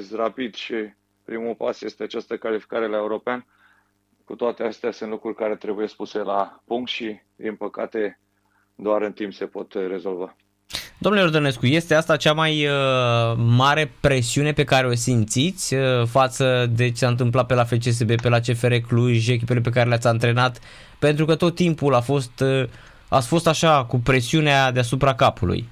rapid și primul pas este această calificare la european. Cu toate astea sunt lucruri care trebuie spuse la punct și, din păcate, doar în timp se pot rezolva. Domnule Ordănescu, este asta cea mai uh, mare presiune pe care o simțiți uh, față de ce s-a întâmplat pe la FCSB, pe la CFR Cluj, echipele pe care le-ați antrenat? Pentru că tot timpul a fost, uh, ați fost așa cu presiunea deasupra capului.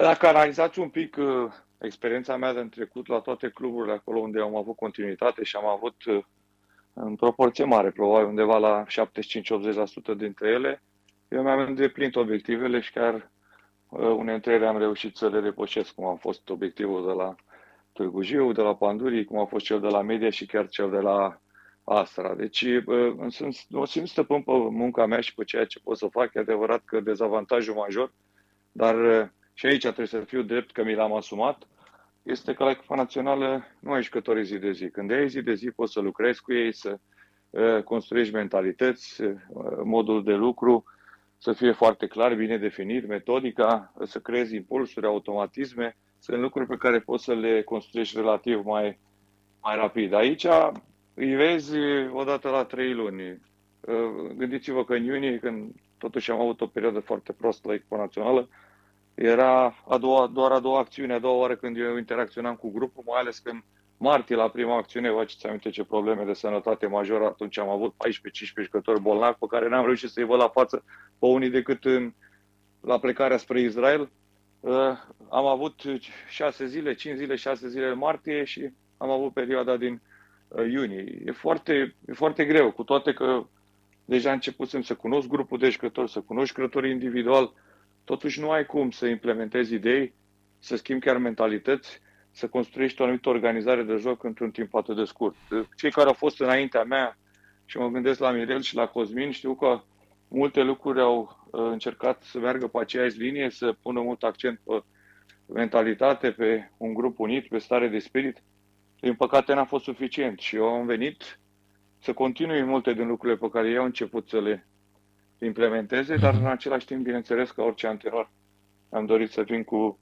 Dacă analizați un pic uh, experiența mea de trecut la toate cluburile acolo unde am avut continuitate și am avut uh, în proporție mare, probabil undeva la 75-80% dintre ele, eu mi-am îndeplinit obiectivele și chiar uh, unele dintre ele am reușit să le depășesc, cum a fost obiectivul de la Târgu Jiu, de la Pandurii, cum a fost cel de la Media și chiar cel de la Astra. Deci uh, sunt, o simt stăpân pe munca mea și pe ceea ce pot să fac. E adevărat că dezavantajul major, dar uh, și aici trebuie să fiu drept că mi l-am asumat, este că la echipa națională nu ai jucători zi de zi. Când ai zi de zi poți să lucrezi cu ei, să uh, construiești mentalități, uh, modul de lucru, să fie foarte clar, bine definit, metodica, să creezi impulsuri, automatisme, sunt lucruri pe care poți să le construiești relativ mai, mai rapid. Aici îi vezi odată la trei luni. Uh, gândiți-vă că în iunie, când totuși am avut o perioadă foarte prostă la echipa națională, era a doua, doar a doua acțiune, a doua oară când eu interacționam cu grupul, mai ales când martie la prima acțiune, vă aduceți aminte ce probleme de sănătate majoră atunci am avut 14-15 jucători bolnavi pe care n-am reușit să-i văd la față pe unii decât în, la plecarea spre Israel. Uh, am avut 6 zile, 5 zile, 6 zile în martie și am avut perioada din uh, iunie. E foarte, e foarte greu, cu toate că deja începusem să cunosc grupul de jucători, să cunosc jucătorii individual, totuși nu ai cum să implementezi idei, să schimbi chiar mentalități, să construiești o anumită organizare de joc într-un timp atât de scurt. Cei care au fost înaintea mea, și mă gândesc la Mirel și la Cosmin, știu că multe lucruri au uh, încercat să meargă pe aceeași linie, să pună mult accent pe mentalitate, pe un grup unit, pe stare de spirit. Din păcate n-a fost suficient și eu am venit să continui multe din lucrurile pe care ei au început să le implementeze, dar în același timp, bineînțeles, că orice anterior am dorit să vin cu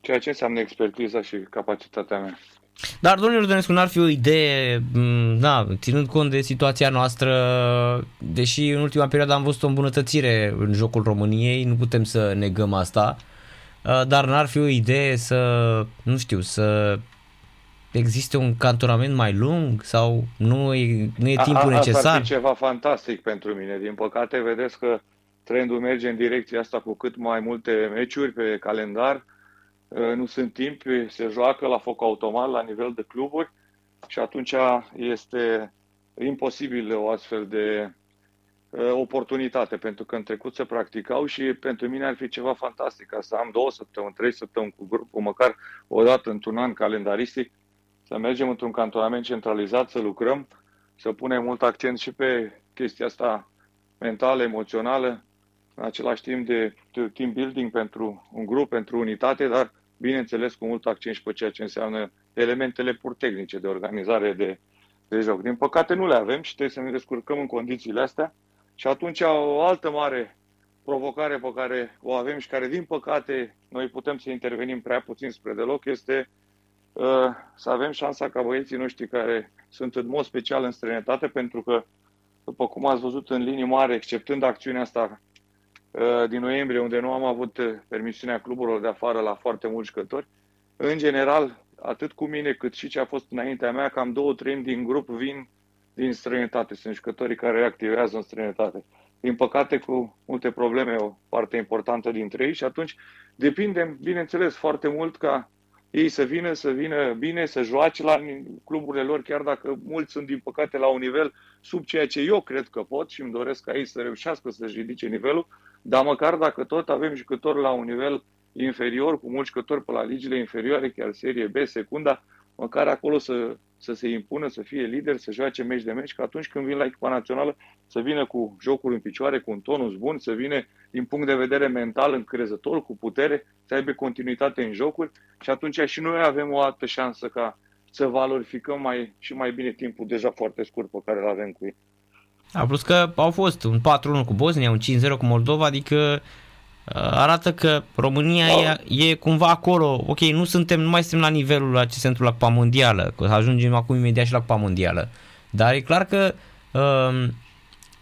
ceea ce înseamnă expertiza și capacitatea mea. Dar, domnule Rudănescu, n-ar fi o idee, na, ținând cont de situația noastră, deși în ultima perioadă am văzut o îmbunătățire în jocul României, nu putem să negăm asta, dar n-ar fi o idee să, nu știu, să existe un cantonament mai lung sau nu e, nu e timpul a, necesar? Asta ar fi ceva fantastic pentru mine. Din păcate, vedeți că trendul merge în direcția asta cu cât mai multe meciuri pe calendar, nu sunt timp, se joacă la foc automat la nivel de cluburi și atunci este imposibil o astfel de oportunitate, pentru că în trecut se practicau și pentru mine ar fi ceva fantastic ca să am două săptămâni, trei săptămâni cu grupul, măcar o dată într-un an calendaristic, să mergem într-un cantonament centralizat, să lucrăm, să punem mult accent și pe chestia asta mentală, emoțională, în același timp de, de team building pentru un grup, pentru unitate, dar bineînțeles cu mult accent și pe ceea ce înseamnă elementele pur tehnice de organizare de, de joc. Din păcate nu le avem și trebuie să ne descurcăm în condițiile astea și atunci o altă mare provocare pe care o avem și care din păcate noi putem să intervenim prea puțin spre deloc este uh, să avem șansa ca băieții noștri care sunt în mod special în străinătate pentru că după cum ați văzut în linii mari, exceptând acțiunea asta Uh, din noiembrie, unde nu am avut uh, permisiunea cluburilor de afară la foarte mulți jucători. În general, atât cu mine cât și ce a fost înaintea mea, cam două treimi din grup vin din străinătate. Sunt jucătorii care reactivează în străinătate. Din păcate, cu multe probleme, o parte importantă dintre ei și atunci depindem, bineînțeles, foarte mult ca ei să vină, să vină bine, să joace la cluburile lor, chiar dacă mulți sunt, din păcate, la un nivel sub ceea ce eu cred că pot și îmi doresc ca ei să reușească să-și ridice nivelul, dar măcar dacă tot avem jucători la un nivel inferior, cu mulți jucători pe la ligile inferioare, chiar serie B, secunda, măcar acolo să, să se impună, să fie lider, să joace meci de meci, că atunci când vin la echipa națională să vină cu jocul în picioare, cu un tonus bun, să vină din punct de vedere mental încrezător, cu putere, să aibă continuitate în jocuri și atunci și noi avem o altă șansă ca să valorificăm mai, și mai bine timpul deja foarte scurt pe care îl avem cu ei. A, plus că au fost un 4-1 cu Bosnia, un 5-0 cu Moldova, adică arată că România e, e cumva acolo. Ok, nu suntem, nu mai suntem la nivelul la ce se întâmplă la Cupa Mondială, că ajungem acum imediat și la Cupa Mondială. Dar e clar că um,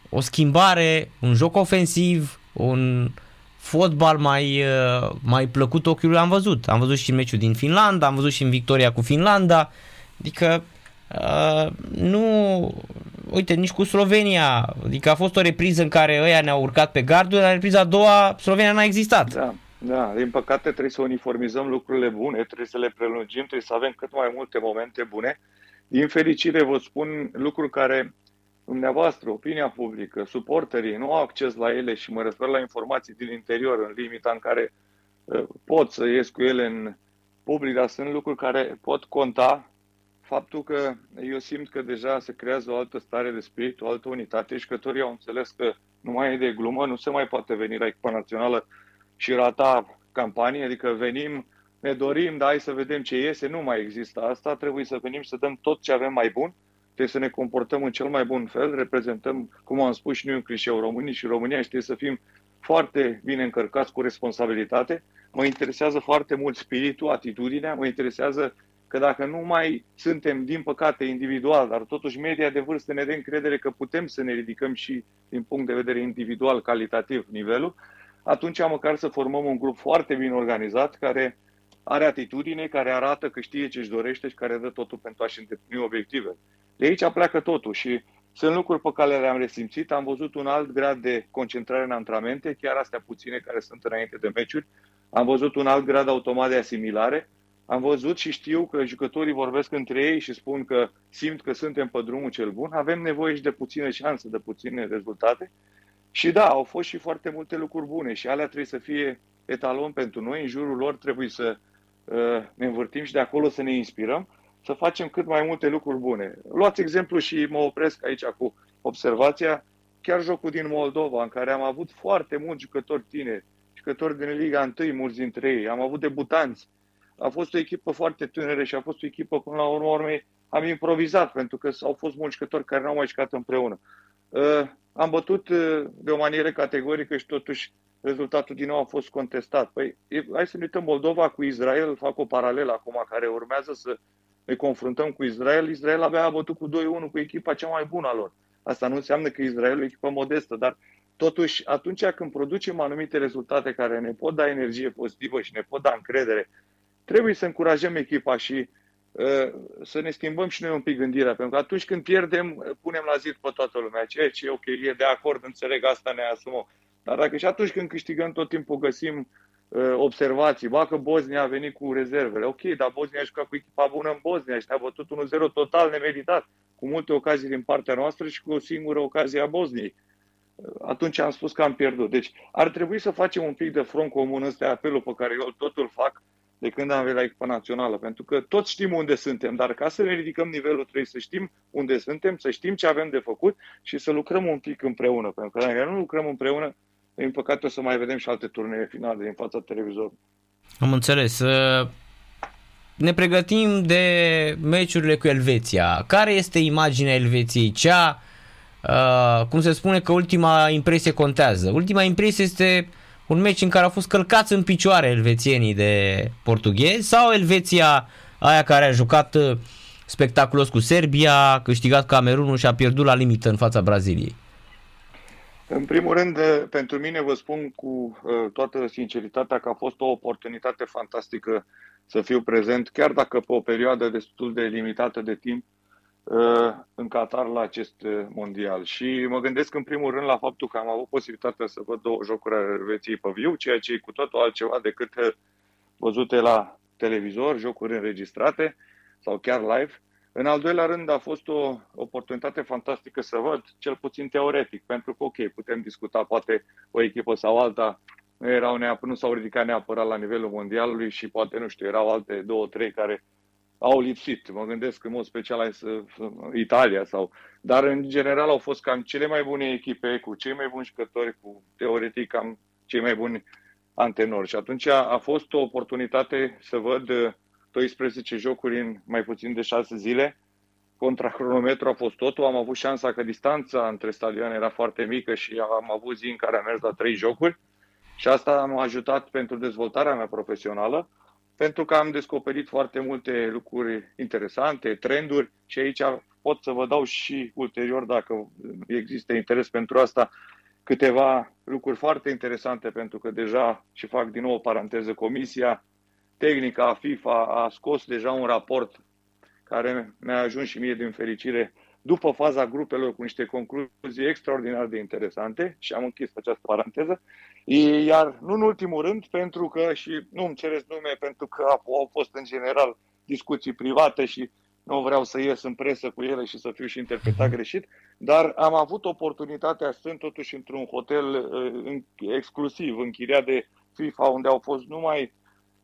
o schimbare, un joc ofensiv, un fotbal mai, uh, mai plăcut ochiului am văzut. Am văzut și în meciul din Finlanda, am văzut și în victoria cu Finlanda. Adică uh, nu, uite, nici cu Slovenia, adică a fost o repriză în care ăia ne-au urcat pe gardul, la repriza a doua Slovenia n-a existat. Da, da, din păcate trebuie să uniformizăm lucrurile bune, trebuie să le prelungim, trebuie să avem cât mai multe momente bune. Din fericire vă spun lucruri care dumneavoastră, opinia publică, suporterii nu au acces la ele și mă refer la informații din interior în limita în care uh, pot să ies cu ele în public, dar sunt lucruri care pot conta faptul că eu simt că deja se creează o altă stare de spirit, o altă unitate și că toți au înțeles că nu mai e de glumă, nu se mai poate veni la echipa națională și rata campanie, adică venim, ne dorim, dar hai să vedem ce iese, nu mai există asta, trebuie să venim să dăm tot ce avem mai bun trebuie să ne comportăm în cel mai bun fel, reprezentăm, cum am spus și noi în clișeu, românii și România și trebuie să fim foarte bine încărcați cu responsabilitate. Mă interesează foarte mult spiritul, atitudinea, mă interesează că dacă nu mai suntem, din păcate, individual, dar totuși media de vârstă ne dă încredere că putem să ne ridicăm și din punct de vedere individual, calitativ, nivelul, atunci măcar să formăm un grup foarte bine organizat, care are atitudine, care arată că știe ce își dorește și care dă totul pentru a-și îndeplini obiective. De aici pleacă totul și sunt lucruri pe care le-am resimțit. Am văzut un alt grad de concentrare în antrenamente, chiar astea puține care sunt înainte de meciuri. Am văzut un alt grad automat de asimilare. Am văzut și știu că jucătorii vorbesc între ei și spun că simt că suntem pe drumul cel bun. Avem nevoie și de puține șanse, de puține rezultate. Și da, au fost și foarte multe lucruri bune și alea trebuie să fie etalon pentru noi. În jurul lor trebuie să uh, ne învârtim și de acolo să ne inspirăm să facem cât mai multe lucruri bune. Luați exemplu și mă opresc aici cu observația, chiar jocul din Moldova, în care am avut foarte mulți jucători tineri, jucători din Liga 1, mulți dintre ei, am avut debutanți. A fost o echipă foarte tânără și a fost o echipă, până la urmă, am improvizat, pentru că au fost mulți jucători care nu au mai jucat împreună. Uh, am bătut uh, de o manieră categorică și totuși rezultatul din nou a fost contestat. Păi, hai să ne uităm Moldova cu Israel, fac o paralelă acum, care urmează să ne confruntăm cu Israel, Israel abia a bătut cu 2-1 cu echipa cea mai bună a lor. Asta nu înseamnă că Israel e o echipă modestă, dar totuși atunci când producem anumite rezultate care ne pot da energie pozitivă și ne pot da încredere, trebuie să încurajăm echipa și uh, să ne schimbăm și noi un pic gândirea, pentru că atunci când pierdem, punem la zid pe toată lumea. Ce, ce, ok, e de acord, înțeleg, asta ne asumăm. Dar dacă și atunci când câștigăm, tot timpul găsim Uh, observații. Ba că Bosnia a venit cu rezervele. Ok, dar Bosnia a jucat cu echipa bună în Bosnia și a bătut 1-0 total nemeditat, cu multe ocazii din partea noastră și cu o singură ocazie a Bosniei. Uh, atunci am spus că am pierdut. Deci ar trebui să facem un pic de front comun ăsta apelul pe care eu totul fac de când am venit la echipa națională, pentru că toți știm unde suntem, dar ca să ne ridicăm nivelul trebuie să știm unde suntem, să știm ce avem de făcut și să lucrăm un pic împreună, pentru că dacă nu lucrăm împreună, din păcate o să mai vedem și alte turnee finale din fața televizorului. Am înțeles. Ne pregătim de meciurile cu Elveția. Care este imaginea Elveției? Cea, uh, cum se spune că ultima impresie contează. Ultima impresie este un meci în care au fost călcați în picioare elvețienii de portughezi sau Elveția aia care a jucat uh, spectaculos cu Serbia, a câștigat Camerunul și a pierdut la limită în fața Braziliei? În primul rând, eh, pentru mine vă spun cu eh, toată sinceritatea că a fost o oportunitate fantastică să fiu prezent, chiar dacă pe o perioadă destul de limitată de timp, eh, în Qatar la acest mondial. Și mă gândesc în primul rând la faptul că am avut posibilitatea să văd două jocuri ale Elveției pe viu, ceea ce e cu totul altceva decât văzute la televizor, jocuri înregistrate sau chiar live. În al doilea rând, a fost o oportunitate fantastică să văd, cel puțin teoretic, pentru că, ok, putem discuta, poate o echipă sau alta nu, erau neapărat, nu s-au ridicat neapărat la nivelul mondialului și poate, nu știu, erau alte două, trei care au lipsit. Mă gândesc în mod special la Italia sau... Dar, în general, au fost cam cele mai bune echipe, cu cei mai buni jucători, cu, teoretic, cam cei mai buni antenori. Și atunci a fost o oportunitate să văd 12 jocuri în mai puțin de 6 zile. Contra cronometru a fost totul. Am avut șansa că distanța între stadioane era foarte mică și am avut zi în care am mers la 3 jocuri. Și asta m-a ajutat pentru dezvoltarea mea profesională, pentru că am descoperit foarte multe lucruri interesante, trenduri și aici pot să vă dau și ulterior, dacă există interes pentru asta, câteva lucruri foarte interesante, pentru că deja, și fac din nou o paranteză, Comisia Tehnică a FIFA a scos deja un raport care mi-a ajuns și mie din fericire după faza grupelor cu niște concluzii extraordinar de interesante și am închis această paranteză. Iar nu în ultimul rând, pentru că, și nu îmi cereți nume, pentru că au fost în general discuții private și nu vreau să ies în presă cu ele și să fiu și interpretat greșit, dar am avut oportunitatea, stând totuși într-un hotel uh, exclusiv, închiriat de FIFA, unde au fost numai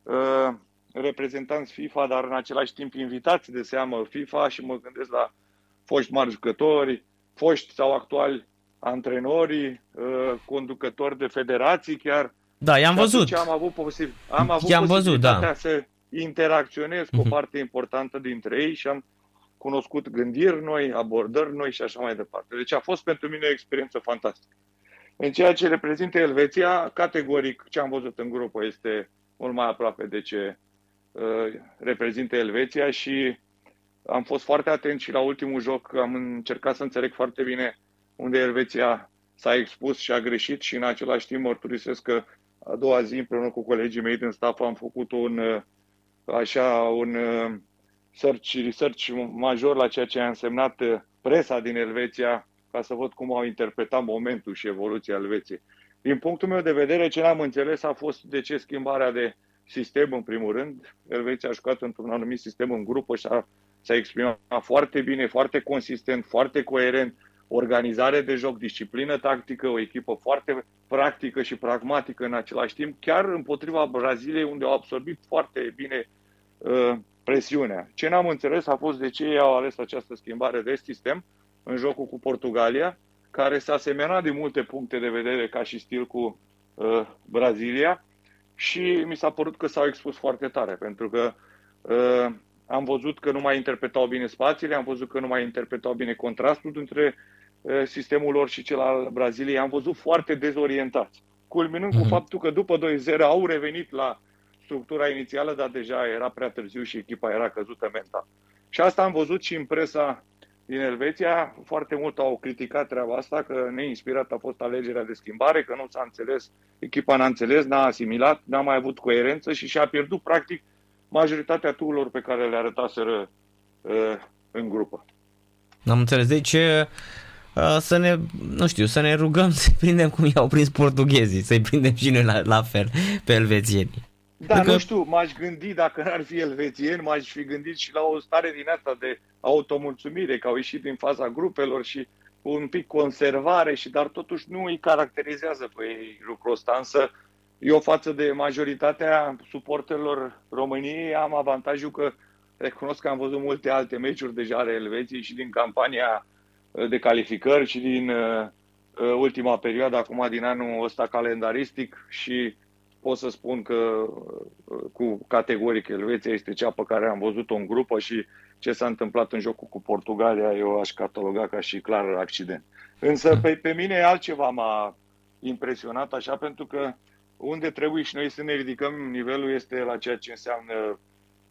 uh, reprezentanți FIFA, dar în același timp invitați de seamă FIFA și mă gândesc la foști mari jucători, foști sau actuali antrenori, uh, conducători de federații chiar. Da, i-am văzut. Am avut, posibil, am avut i-am văzut, da. să interacționez cu o mhm. parte importantă dintre ei și am cunoscut gândiri noi, abordări noi și așa mai departe. Deci a fost pentru mine o experiență fantastică. În ceea ce reprezintă Elveția, categoric ce am văzut în grupă este mult mai aproape de ce uh, reprezintă Elveția și am fost foarte atent și la ultimul joc, am încercat să înțeleg foarte bine unde Elveția s-a expus și a greșit și în același timp mărturisesc că a doua zi împreună cu colegii mei din staff am făcut un așa un search, research major la ceea ce a însemnat presa din Elveția ca să văd cum au interpretat momentul și evoluția Elveției. Din punctul meu de vedere, ce n-am înțeles a fost de ce schimbarea de sistem, în primul rând. Elveția a jucat într-un anumit sistem în grupă și a s-a exprimat foarte bine, foarte consistent, foarte coerent, organizare de joc, disciplină tactică, o echipă foarte practică și pragmatică în același timp, chiar împotriva Braziliei, unde au absorbit foarte bine uh, presiunea. Ce n-am înțeles a fost de ce ei au ales această schimbare de sistem în jocul cu Portugalia, care s-a asemena din multe puncte de vedere ca și stil cu uh, Brazilia și mi s-a părut că s-au expus foarte tare, pentru că uh, am văzut că nu mai interpretau bine spațiile, am văzut că nu mai interpretau bine contrastul dintre sistemul lor și cel al Braziliei. Am văzut foarte dezorientați, culminând mm-hmm. cu mhm. faptul că după 2-0 au revenit la structura inițială, dar deja era prea târziu și echipa era căzută mental. Și asta am văzut și în presa din Elveția. Foarte mult au criticat treaba asta, că neinspirat a fost alegerea de schimbare, că nu s-a înțeles, echipa n-a înțeles, n-a asimilat, n-a mai avut coerență și și-a pierdut practic majoritatea turilor pe care le arătaseră uh, în grupă. Am înțeles. Deci uh, să ne, nu știu, să ne rugăm să prindem cum i-au prins portughezii, să-i prindem și noi la, la fel pe elvețieni. Da, Dacă... nu știu, m-aș gândi, dacă n-ar fi elvețieni, m-aș fi gândit și la o stare din asta de automulțumire, că au ieșit din faza grupelor și un pic conservare, și dar totuși nu îi caracterizează pe ei lucrul ăsta, însă eu față de majoritatea suporterilor României am avantajul că recunosc că am văzut multe alte meciuri deja ale Elveției și din campania uh, de calificări și din uh, uh, ultima perioadă, acum din anul ăsta calendaristic și pot să spun că cu categoric Elveția este cea pe care am văzut-o în grupă și ce s-a întâmplat în jocul cu Portugalia eu aș cataloga ca și clar accident. Însă pe, pe mine altceva m-a impresionat așa pentru că unde trebuie și noi să ne ridicăm nivelul este la ceea ce înseamnă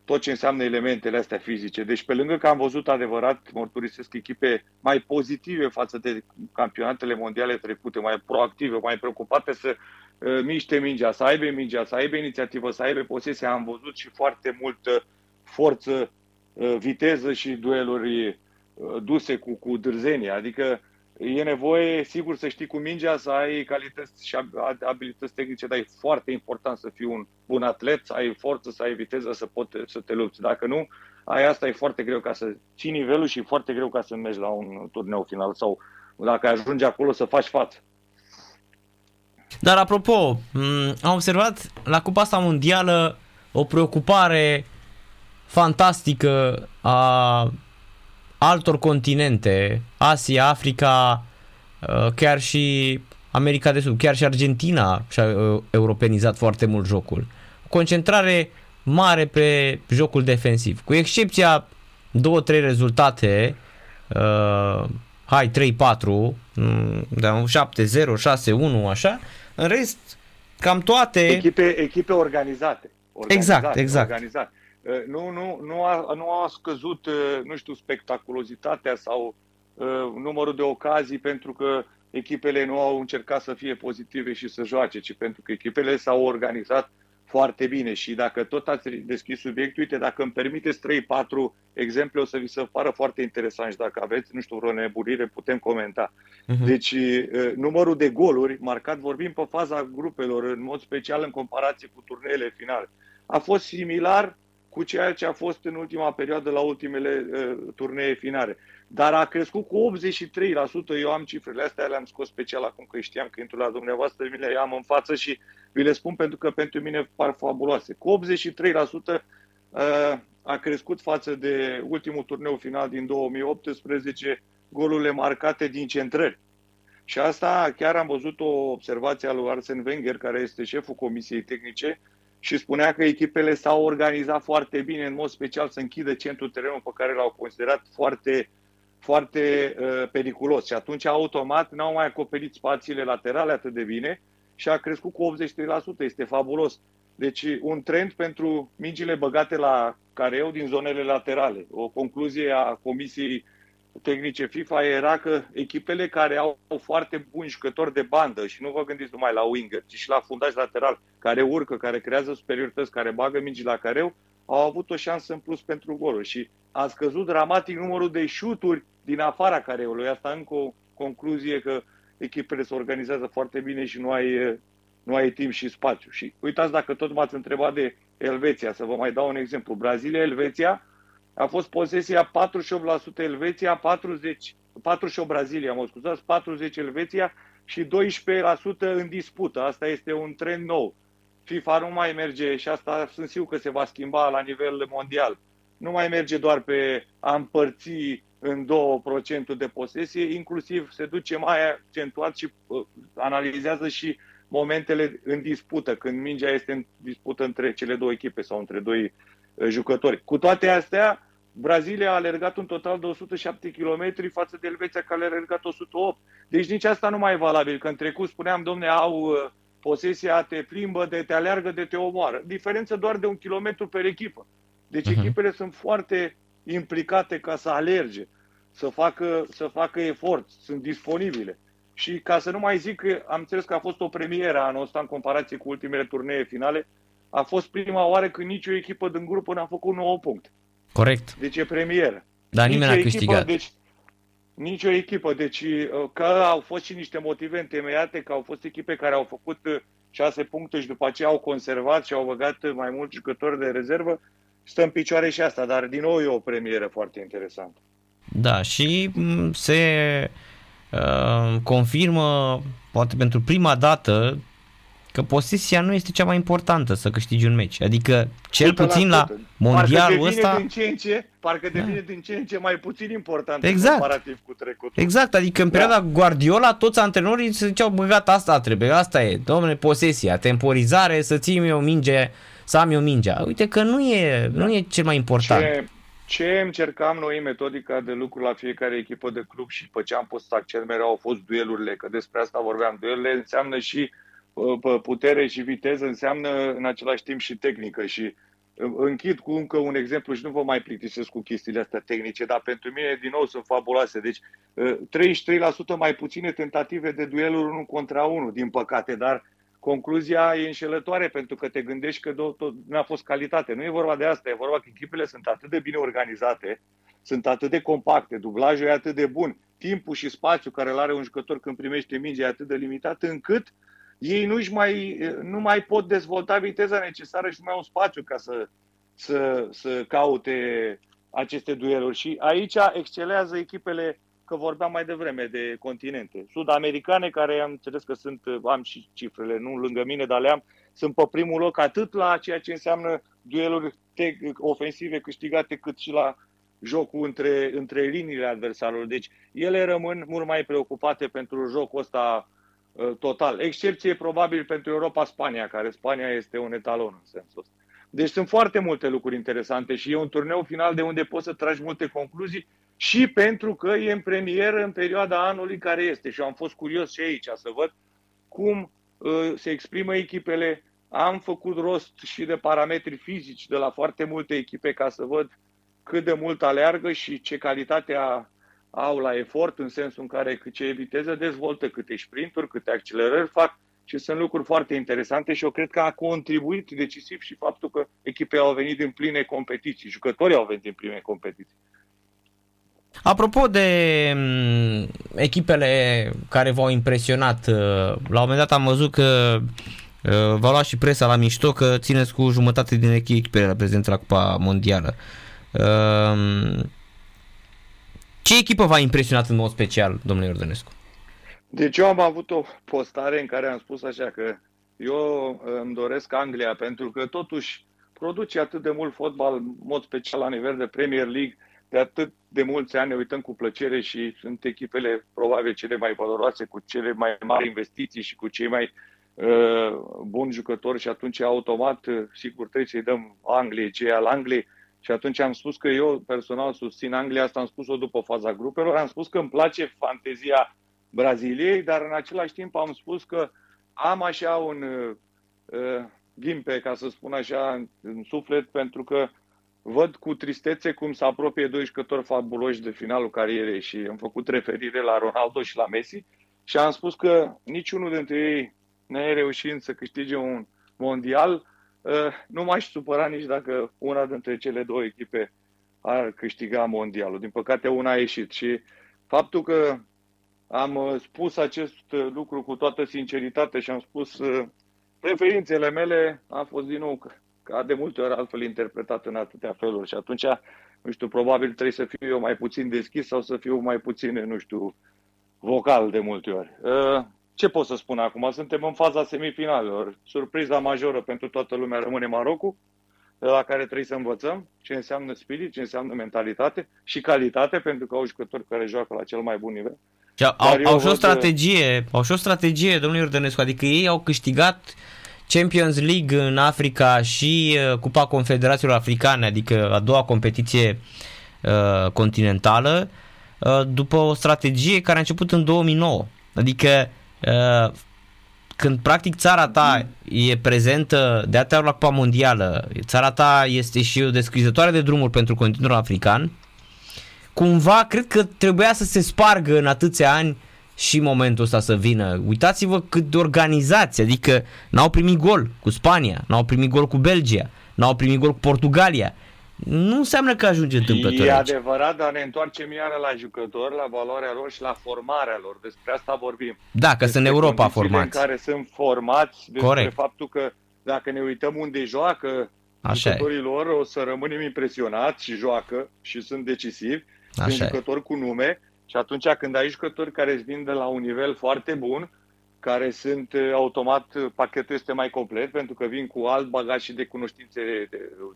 tot ce înseamnă elementele astea fizice. Deci pe lângă că am văzut adevărat, mărturisesc echipe mai pozitive față de campionatele mondiale trecute, mai proactive, mai preocupate să uh, miște mingea, să aibă mingea, să aibă inițiativă, să aibă posesie. Am văzut și foarte multă forță, uh, viteză și dueluri uh, duse cu, cu dârzenie. Adică E nevoie, sigur, să știi cu mingea, să ai calități și abilități tehnice, dar e foarte important să fii un bun atlet, să ai forță, să ai viteză, să poți să te lupți. Dacă nu, ai asta e foarte greu ca să ții nivelul și e foarte greu ca să mergi la un turneu final sau dacă ajungi acolo să faci față. Dar apropo, am observat la Cupa asta mondială o preocupare fantastică a altor continente, Asia, Africa, uh, chiar și America de Sud, chiar și Argentina și-a uh, europenizat foarte mult jocul. Concentrare mare pe jocul defensiv, cu excepția două, trei rezultate, uh, hai 3-4, 7-0, 6-1, așa, în rest cam toate... Echipe, echipe organizate. organizate exact, exact. Organizate. Uh, nu, nu, nu, a, nu a scăzut, uh, nu știu, spectaculozitatea sau uh, numărul de ocazii pentru că echipele nu au încercat să fie pozitive și să joace, ci pentru că echipele s-au organizat foarte bine și dacă tot ați deschis subiectul, uite, dacă îmi permiteți 3-4 exemple, o să vi se pară foarte interesant și dacă aveți, nu știu, vreo nebunire, putem comenta. Uh-huh. Deci, numărul de goluri marcat, vorbim pe faza grupelor, în mod special în comparație cu turneele finale, a fost similar cu ceea ce a fost în ultima perioadă la ultimele uh, turnee finale. Dar a crescut cu 83%, eu am cifrele astea, le-am scos special acum că știam că intru la dumneavoastră, mi le am în față și vi le spun pentru că pentru mine par fabuloase. Cu 83% uh, a crescut față de ultimul turneu final din 2018 golurile marcate din centrări. Și asta chiar am văzut o observație a lui Arsene Wenger, care este șeful Comisiei Tehnice, și spunea că echipele s-au organizat foarte bine, în mod special să închidă centrul terenului pe care l-au considerat foarte, foarte uh, periculos. Și atunci, automat, n-au mai acoperit spațiile laterale atât de bine și a crescut cu 83%. Este fabulos. Deci, un trend pentru mingile băgate la careu din zonele laterale. O concluzie a Comisiei tehnice FIFA era că echipele care au foarte buni jucători de bandă și nu vă gândiți numai la winger, ci și la fundaj lateral, care urcă, care creează superiorități, care bagă mingi la careu, au avut o șansă în plus pentru goluri și a scăzut dramatic numărul de șuturi din afara careului. Asta încă o concluzie că echipele se organizează foarte bine și nu ai, nu ai timp și spațiu. Și uitați dacă tot m-ați întrebat de Elveția, să vă mai dau un exemplu. Brazilia-Elveția a fost posesia 48% Elveția, 40, 48 Brazilia, mă scuzați, 40 Elveția și 12% în dispută. Asta este un trend nou. FIFA nu mai merge, și asta sunt sigur că se va schimba la nivel mondial, nu mai merge doar pe a împărți în 2% de posesie, inclusiv se duce mai accentuat și uh, analizează și momentele în dispută, când mingea este în dispută între cele două echipe sau între doi uh, jucători. Cu toate astea, Brazilia a alergat un total de 107 km față de Elveția care a alergat 108. Deci nici asta nu mai e valabil, că în trecut spuneam, domne, au uh, posesia, te plimbă, de te aleargă, de te omoară. Diferență doar de un kilometru per echipă. Deci uh-huh. echipele sunt foarte implicate ca să alerge, să facă, să facă efort, sunt disponibile. Și ca să nu mai zic că am înțeles că a fost o premieră anul ăsta în comparație cu ultimele turnee finale, a fost prima oară când nicio echipă din grupă n-a făcut 9 puncte. Corect. Deci e premieră. Dar nimeni n-a câștigat. Deci, nicio echipă. Deci uh, că au fost și niște motive întemeiate, că au fost echipe care au făcut uh, șase puncte și după aceea au conservat și au băgat mai mulți jucători de rezervă, stă în picioare și asta, dar din nou e o premieră foarte interesantă. Da, și mm, se uh, confirmă, poate pentru prima dată, că posesia nu este cea mai importantă să câștigi un meci. Adică, cel puțin la mondialul ăsta... Din ce în ce, parcă devine da. din ce în ce mai puțin important exact. comparativ cu trecutul. Exact, adică în perioada da. Guardiola toți antrenorii se ziceau, bă, gata, asta trebuie, asta e, domnule, posesia, temporizare, să ții eu minge, să am eu mingea. Uite că nu e, da. nu e cel mai important. Ce, ce încercam noi metodica de lucru la fiecare echipă de club și pe ce am pus accent mereu au fost duelurile, că despre asta vorbeam. Duelurile înseamnă și putere și viteză înseamnă în același timp și tehnică și uh, închid cu încă un exemplu și nu vă mai plictisesc cu chestiile astea tehnice, dar pentru mine din nou sunt fabuloase. Deci 33% uh, mai puține tentative de dueluri unul contra unul, din păcate, dar concluzia e înșelătoare pentru că te gândești că tot nu a fost calitate. Nu e vorba de asta, e vorba că echipele sunt atât de bine organizate, sunt atât de compacte, dublajul e atât de bun, timpul și spațiul care îl are un jucător când primește mingea e atât de limitat încât uh, ei nu mai, nu mai pot dezvolta viteza necesară și nu mai au spațiu ca să, să, să caute aceste dueluri. Și aici excelează echipele, că vorbeam mai devreme de continente. Sud-americane, care am înțeles că sunt, am și cifrele, nu lângă mine, dar le am, sunt pe primul loc atât la ceea ce înseamnă dueluri ofensive câștigate, cât și la jocul între, între liniile adversarului. Deci ele rămân mult mai preocupate pentru jocul ăsta Uh, total. Excepție probabil pentru Europa Spania, care Spania este un etalon în sensul ăsta. Deci sunt foarte multe lucruri interesante și e un turneu final de unde poți să tragi multe concluzii și pentru că e în premieră în perioada anului care este. Și am fost curios și aici să văd cum uh, se exprimă echipele, am făcut rost și de parametri fizici de la foarte multe echipe ca să văd cât de mult aleargă și ce calitate au la efort, în sensul în care cât ce viteză dezvoltă, câte sprinturi, câte accelerări fac și sunt lucruri foarte interesante și eu cred că a contribuit decisiv și faptul că echipele au venit din pline competiții, jucătorii au venit din pline competiții. Apropo de mm, echipele care v-au impresionat, uh, la un moment dat am văzut că uh, v-a luat și presa la mișto că țineți cu jumătate din echipele la prezent la Cupa Mondială. Uh, ce echipă v-a impresionat în mod special, domnule Iordănescu? Deci eu am avut o postare în care am spus așa că eu îmi doresc Anglia pentru că totuși produce atât de mult fotbal, în mod special la nivel de Premier League, de atât de mulți ani ne uităm cu plăcere și sunt echipele probabil cele mai valoroase, cu cele mai mari investiții și cu cei mai uh, buni jucători și atunci automat, uh, sigur, trebuie să-i dăm Angliei, cei al Angliei. Și atunci am spus că eu personal susțin Anglia, asta am spus-o după faza grupelor, am spus că îmi place fantezia Braziliei, dar în același timp am spus că am așa un uh, uh ghimpe, ca să spun așa, în, în suflet, pentru că văd cu tristețe cum se apropie doi jucători fabuloși de finalul carierei și am făcut referire la Ronaldo și la Messi și am spus că niciunul dintre ei nu e reușit să câștige un mondial. Uh, nu m-aș supăra nici dacă una dintre cele două echipe ar câștiga mondialul. Din păcate una a ieșit și faptul că am uh, spus acest uh, lucru cu toată sinceritate și am spus preferințele mele a fost din nou ca de multe ori altfel interpretat în atâtea feluri și atunci, nu știu, probabil trebuie să fiu eu mai puțin deschis sau să fiu mai puțin, nu știu, vocal de multe ori. Uh, ce pot să spun acum? Suntem în faza semifinalelor. Surpriza majoră pentru toată lumea rămâne Marocul, la care trebuie să învățăm ce înseamnă spirit, ce înseamnă mentalitate și calitate, pentru că au jucători care joacă la cel mai bun nivel. Au, au și o strategie, au și o strategie, domnul Iordănescu, adică ei au câștigat uh, Champions League în Africa și uh, Cupa Confederațiilor Africane, adică a doua competiție uh, continentală, uh, după o strategie care a început în 2009. Adică uh, când practic țara ta e prezentă de atâtea ori la Cupa Mondială, țara ta este și o descrizătoare de drumuri pentru continentul african, cumva cred că trebuia să se spargă în atâția ani și momentul ăsta să vină. Uitați-vă cât de organizați, adică n-au primit gol cu Spania, n-au primit gol cu Belgia, n-au primit gol cu Portugalia. Nu înseamnă că ajunge întâmplător E adevărat, dar ne întoarcem iară la jucători, la valoarea lor și la formarea lor. Despre asta vorbim. Da, că sunt în Europa formați. în care sunt formați, despre Corect. faptul că dacă ne uităm unde joacă Așa jucătorii e. lor, o să rămânem impresionați și joacă și sunt decisivi. Așa sunt jucători e. cu nume și atunci când ai jucători care îți vin de la un nivel foarte bun, care sunt uh, automat, uh, pachetul este mai complet pentru că vin cu alt bagaj și de cunoștințe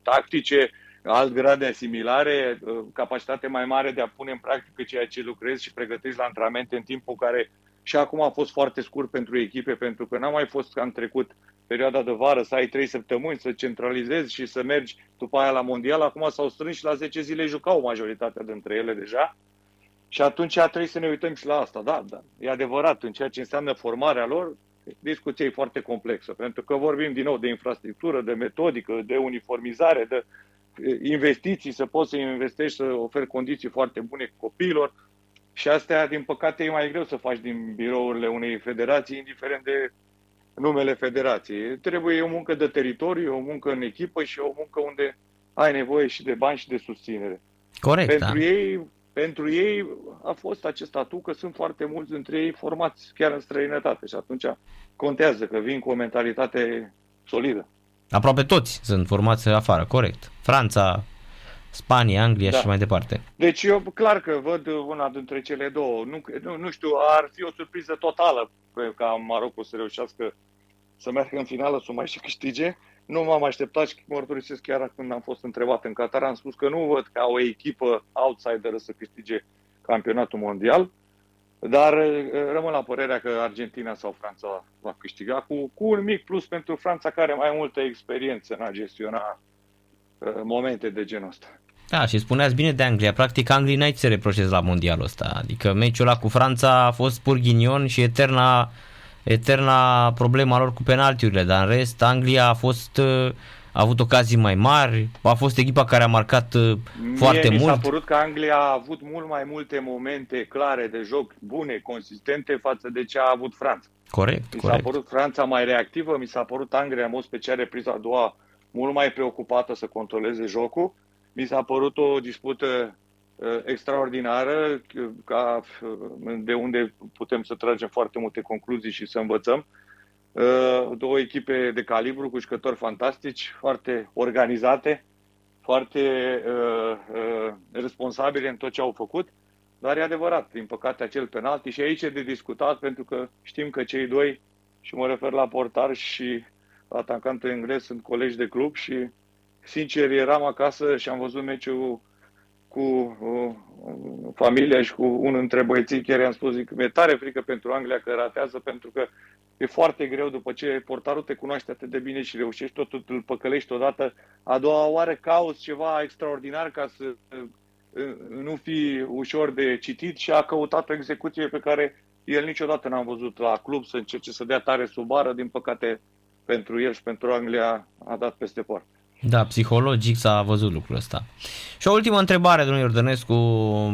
tactice, alt grad de asimilare, uh, capacitate mai mare de a pune în practică ceea ce lucrezi și pregătești la antrenamente în timpul care și acum a fost foarte scurt pentru echipe, pentru că n-a mai fost ca în trecut perioada de vară să ai trei săptămâni, să centralizezi și să mergi după aia la mondial. Acum s-au strâns și la 10 zile jucau majoritatea dintre ele deja și atunci trebuie să ne uităm și la asta. Da, da, e adevărat, în ceea ce înseamnă formarea lor, discuția e foarte complexă, pentru că vorbim din nou de infrastructură, de metodică, de uniformizare, de investiții, să poți să investești, să oferi condiții foarte bune copiilor. Și astea, din păcate, e mai greu să faci din birourile unei federații, indiferent de numele federației. Trebuie o muncă de teritoriu, o muncă în echipă și o muncă unde ai nevoie și de bani și de susținere. Corect, Pentru da. ei, pentru ei a fost acest atu că sunt foarte mulți dintre ei formați chiar în străinătate și atunci contează că vin cu o mentalitate solidă. Aproape toți sunt formați afară, corect. Franța, Spania, Anglia da. și mai departe. Deci eu clar că văd una dintre cele două. Nu, nu, nu știu, ar fi o surpriză totală ca Marocul să reușească să meargă în finală, să mai și câștige. Nu m-am așteptat și mărturisesc chiar când am fost întrebat în Qatar, am spus că nu văd ca o echipă outsider să câștige campionatul mondial, dar eh, rămân la părerea că Argentina sau Franța va câștiga cu, cu un mic plus pentru Franța care are mai multă experiență în a gestiona uh, momente de genul ăsta. Da, și spuneați bine de Anglia. Practic, Anglia n-ai ce reproșezi la mondialul ăsta. Adică meciul ăla cu Franța a fost pur ghinion și eterna eterna problema lor cu penaltiurile, dar în rest Anglia a fost a avut ocazii mai mari, a fost echipa care a marcat Mie foarte mi mult. mi s-a părut că Anglia a avut mult mai multe momente clare de joc, bune, consistente față de ce a avut Franța. Corect, Mi corect. s-a părut Franța mai reactivă, mi s-a părut Anglia, în mod special, repriza a doua, mult mai preocupată să controleze jocul. Mi s-a părut o dispută uh, extraordinară, ca, uh, de unde putem să tragem foarte multe concluzii și să învățăm. Uh, două echipe de calibru cu jucători fantastici, foarte organizate, foarte uh, uh, responsabile în tot ce au făcut. Dar e adevărat, din păcate, acel penalti și aici e de discutat pentru că știm că cei doi, și mă refer la portar și la atacantul englez, sunt colegi de club și sincer eram acasă și am văzut meciul cu uh, familia și cu unul dintre băieții, chiar i-am spus, zic, mi-e tare frică pentru Anglia că ratează, pentru că e foarte greu după ce portarul te cunoaște atât de bine și reușești totul, îl păcălești odată, a doua oară cauți ceva extraordinar ca să nu fi ușor de citit și a căutat o execuție pe care el niciodată n-am văzut la club să încerce să dea tare sub bară. Din păcate, pentru el și pentru Anglia a dat peste poartă. Da, psihologic s-a văzut lucrul ăsta. Și o ultimă întrebare, domnul Iordănescu.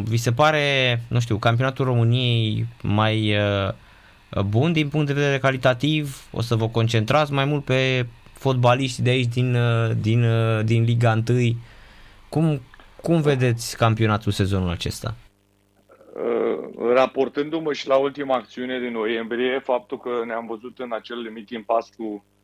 Vi se pare, nu știu, campionatul României mai uh, bun din punct de vedere calitativ? O să vă concentrați mai mult pe fotbaliști de aici din, uh, din, uh, din Liga 1? Cum, cum vedeți campionatul sezonul acesta? Uh, raportându-mă și la ultima acțiune din noiembrie, faptul că ne-am văzut în acel limit impas cu uh,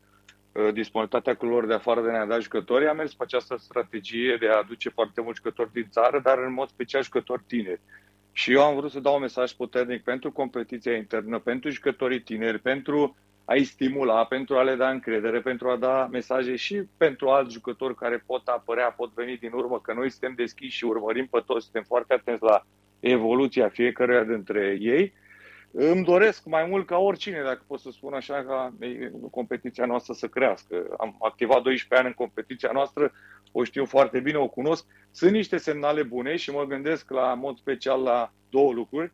disponibilitatea cluburilor de afară de ne-a dat jucători, am mers pe această strategie de a aduce foarte mulți jucători din țară, dar în mod special jucători tineri. Și eu am vrut să dau un mesaj puternic pentru competiția internă, pentru jucătorii tineri, pentru a-i stimula, pentru a le da încredere, pentru a da mesaje și pentru alți jucători care pot apărea, pot veni din urmă, că noi suntem deschiși și urmărim pe toți, suntem foarte atenți la evoluția fiecăruia dintre ei. Îmi doresc mai mult ca oricine, dacă pot să spun așa, ca competiția noastră să crească. Am activat 12 ani în competiția noastră, o știu foarte bine, o cunosc. Sunt niște semnale bune și mă gândesc la în mod special la două lucruri.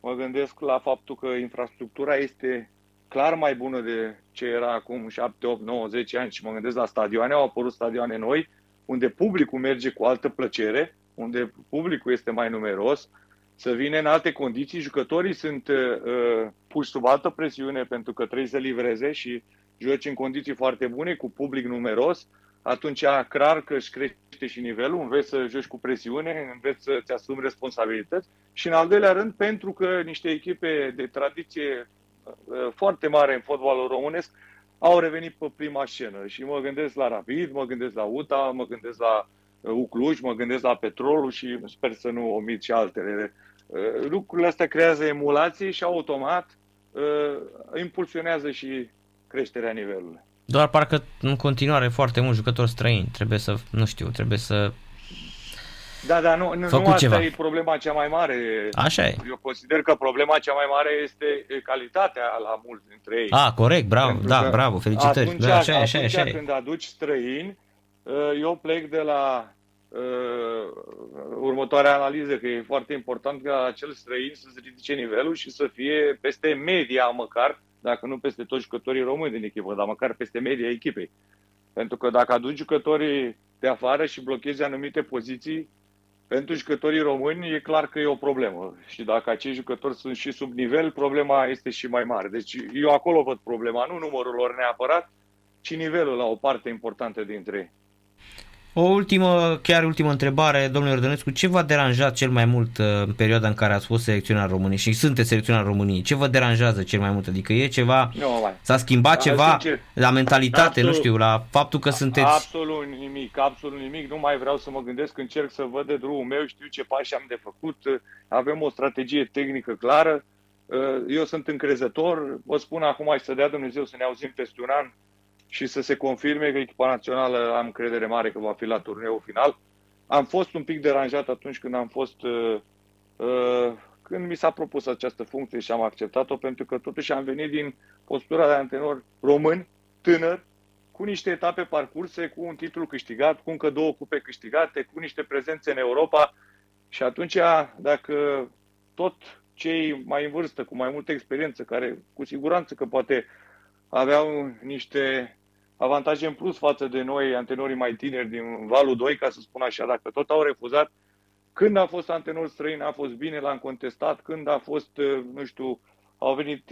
Mă gândesc la faptul că infrastructura este clar mai bună de ce era acum 7, 8, 9, 10 ani și mă gândesc la stadioane, au apărut stadioane noi, unde publicul merge cu altă plăcere, unde publicul este mai numeros, să vină în alte condiții, jucătorii sunt uh, puși sub altă presiune pentru că trebuie să livreze și joci în condiții foarte bune, cu public numeros, atunci clar că își crește și nivelul, înveți să joci cu presiune, înveți să-ți asumi responsabilități. Și în al doilea rând pentru că niște echipe de tradiție Uh, foarte mare în fotbalul românesc au revenit pe prima scenă. Și mă gândesc la Rapid, mă gândesc la UTA, mă gândesc la uh, Ucluj, mă gândesc la Petrolul și sper să nu omit și altele. Uh, lucrurile astea creează emulații și automat impulsionează și creșterea nivelului. Doar parcă în continuare foarte mulți jucători străini. Trebuie să, nu știu, trebuie să da, da, nu, nu, nu asta ceva. e problema cea mai mare. Așa e. Eu consider că problema cea mai mare este calitatea la mulți dintre ei. Ah, corect, bravo, Pentru da, bravo, felicitări. Atunci, da, așa, așa, așa, când aduci străini, uh, eu plec de la uh, următoarea analiză, că e foarte important ca acel străin să-ți ridice nivelul și să fie peste media măcar, dacă nu peste toți jucătorii români din echipă, dar măcar peste media echipei. Pentru că dacă aduci jucătorii de afară și blochezi anumite poziții, pentru jucătorii români e clar că e o problemă și dacă acei jucători sunt și sub nivel, problema este și mai mare. Deci eu acolo văd problema, nu numărul lor neapărat, ci nivelul la o parte importantă dintre ei. O ultimă, chiar ultimă întrebare, domnule Ordănescu, ce v-a deranjat cel mai mult uh, în perioada în care ați fost selecționat României și sunteți selecționat României? Ce vă deranjează cel mai mult? Adică e ceva, nu, mai. s-a schimbat da, ceva sincer, la mentalitate, absolut, nu știu, la faptul că sunteți... Absolut nimic, absolut nimic, nu mai vreau să mă gândesc, încerc să văd de drumul meu, știu ce pași am de făcut, avem o strategie tehnică clară, uh, eu sunt încrezător, vă spun acum și să dea Dumnezeu să ne auzim peste un an, și să se confirme că echipa națională am credere mare că va fi la turneul final. Am fost un pic deranjat atunci când am fost uh, uh, când mi s-a propus această funcție și am acceptat-o, pentru că totuși am venit din postura de antrenor român, tânăr, cu niște etape parcurse, cu un titlu câștigat, cu încă două cupe câștigate, cu niște prezențe în Europa și atunci, dacă tot cei mai în vârstă, cu mai multă experiență, care cu siguranță că poate aveau niște avantaje în plus față de noi, antenorii mai tineri din valul 2, ca să spun așa, dacă tot au refuzat, când a fost antenor străin, a fost bine, l-am contestat, când a fost, nu știu, au venit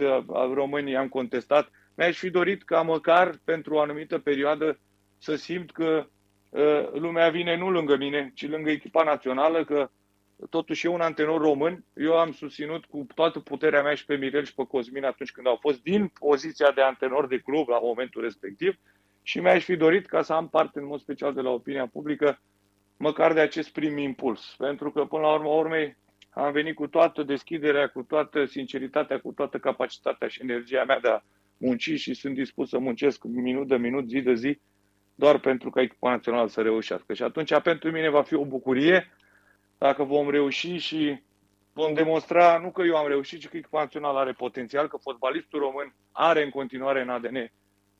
românii, am contestat. Mi-aș fi dorit ca măcar pentru o anumită perioadă să simt că uh, lumea vine nu lângă mine, ci lângă echipa națională, că totuși e un antenor român. Eu am susținut cu toată puterea mea și pe Mirel și pe Cosmin atunci când au fost din poziția de antenor de club la momentul respectiv și mi-aș fi dorit ca să am parte în mod special de la opinia publică măcar de acest prim impuls. Pentru că până la urmă urmei am venit cu toată deschiderea, cu toată sinceritatea, cu toată capacitatea și energia mea de a munci și sunt dispus să muncesc minut de minut, zi de zi, doar pentru ca echipa națională să reușească. Și atunci pentru mine va fi o bucurie dacă vom reuși și vom demonstra nu că eu am reușit, ci că echipa națională are potențial, că fotbalistul român are în continuare în ADN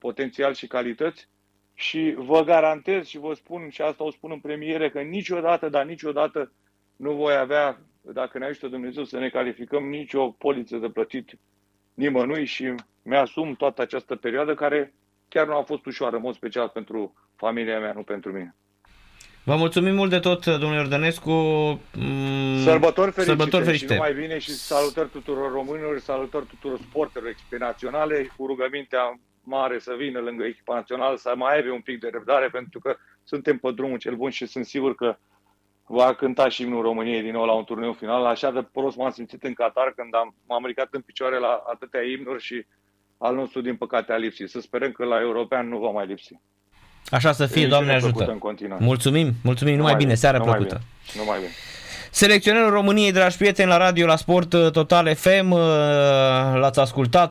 potențial și calități și vă garantez și vă spun, și asta o spun în premiere, că niciodată, dar niciodată nu voi avea, dacă ne ajută Dumnezeu, să ne calificăm nicio poliță de plătit nimănui și mi-asum toată această perioadă care chiar nu a fost ușoară, în mod special pentru familia mea, nu pentru mine. Vă mulțumim mult de tot, domnule Ordănescu. Mm, sărbători fericite, sărbători fericite. și numai bine și salutări tuturor românilor, salutări tuturor sportelor naționale, cu rugămintea mare să vină lângă echipa națională, să mai aibă un pic de răbdare, pentru că suntem pe drumul cel bun și sunt sigur că va cânta și imnul României din nou la un turneu final. Așa de prost m-am simțit în Qatar când am, m-am ridicat în picioare la atâtea imnuri și al nostru, din păcate, a lipsit. Să sperăm că la european nu va mai lipsi. Așa să fie, Doamne ajută. În mulțumim, mulțumim, numai, numai bine, seară numai plăcută. Bine. Numai bine. Selecționerul României, dragi prieteni, la radio, la Sport Total FM, uh, l-ați ascultat.